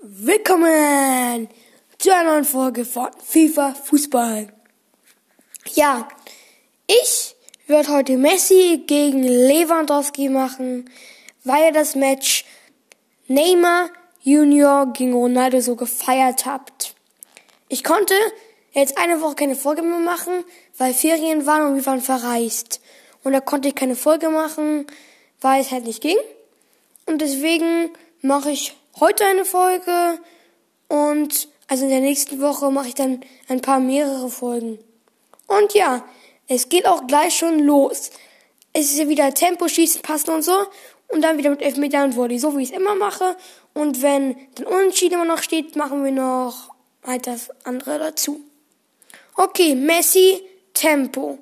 Willkommen zu einer neuen Folge von FIFA Fußball. Ja, ich werde heute Messi gegen Lewandowski machen, weil ihr das Match Neymar Junior gegen Ronaldo so gefeiert habt. Ich konnte jetzt eine Woche keine Folge mehr machen, weil Ferien waren und wir waren verreist. Und da konnte ich keine Folge machen, weil es halt nicht ging. Und deswegen mache ich heute eine Folge und also in der nächsten Woche mache ich dann ein paar mehrere Folgen. Und ja, es geht auch gleich schon los. Es ist ja wieder Tempo, Schießen, Passen und so. Und dann wieder mit Elfmeter und Volley, so wie ich es immer mache. Und wenn dann Unentschieden immer noch steht, machen wir noch halt das andere dazu. Okay, Messi, Tempo.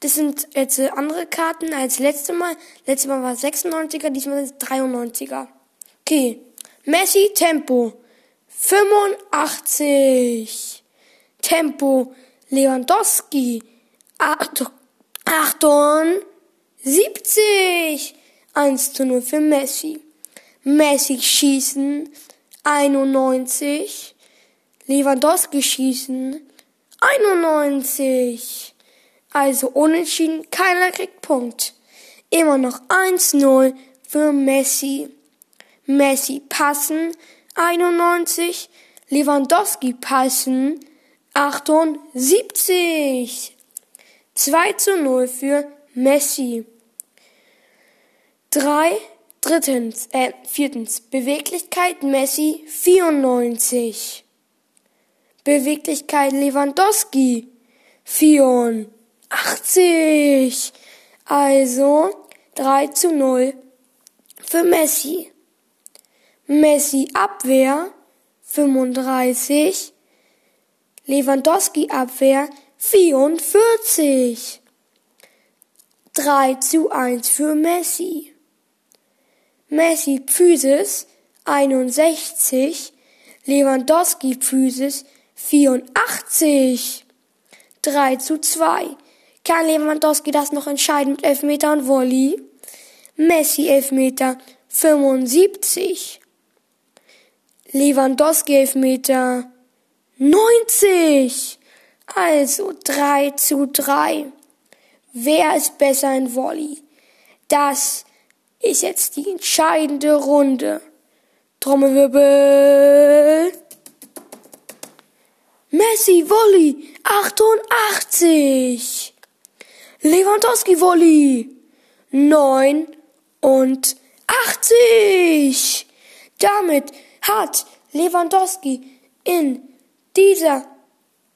Das sind jetzt andere Karten als letzte Mal. Letztes Mal war es 96er, diesmal sind es 93er. Okay, Messi Tempo 85. Tempo Lewandowski 78. 1 zu 0 für Messi. Messi schießen 91. Lewandowski schießen 91. Also unentschieden, keiner kriegt Punkt. Immer noch 1-0 für Messi. Messi passen 91, Lewandowski passen 78. 2 zu 0 für Messi. Drei, drittens, äh, viertens, Beweglichkeit Messi 94. Beweglichkeit Lewandowski 84. Also 3 zu 0 für Messi. Messi Abwehr 35, Lewandowski Abwehr 44. 3 zu 1 für Messi. Messi Physis 61, Lewandowski Physis 84. 3 zu 2. Kann Lewandowski das noch entscheiden mit Elfmeter und Volley? Messi Elfmeter 75. Lewandowski Elfmeter 90. Also 3 zu 3. Wer ist besser in Volley? Das ist jetzt die entscheidende Runde. Trommelwirbel. Messi Volley 88. Lewandowski Volley 9 und 80. Damit hat Lewandowski in dieser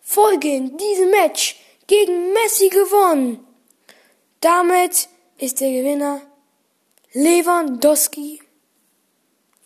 Folge, in diesem Match gegen Messi gewonnen. Damit ist der Gewinner Lewandowski.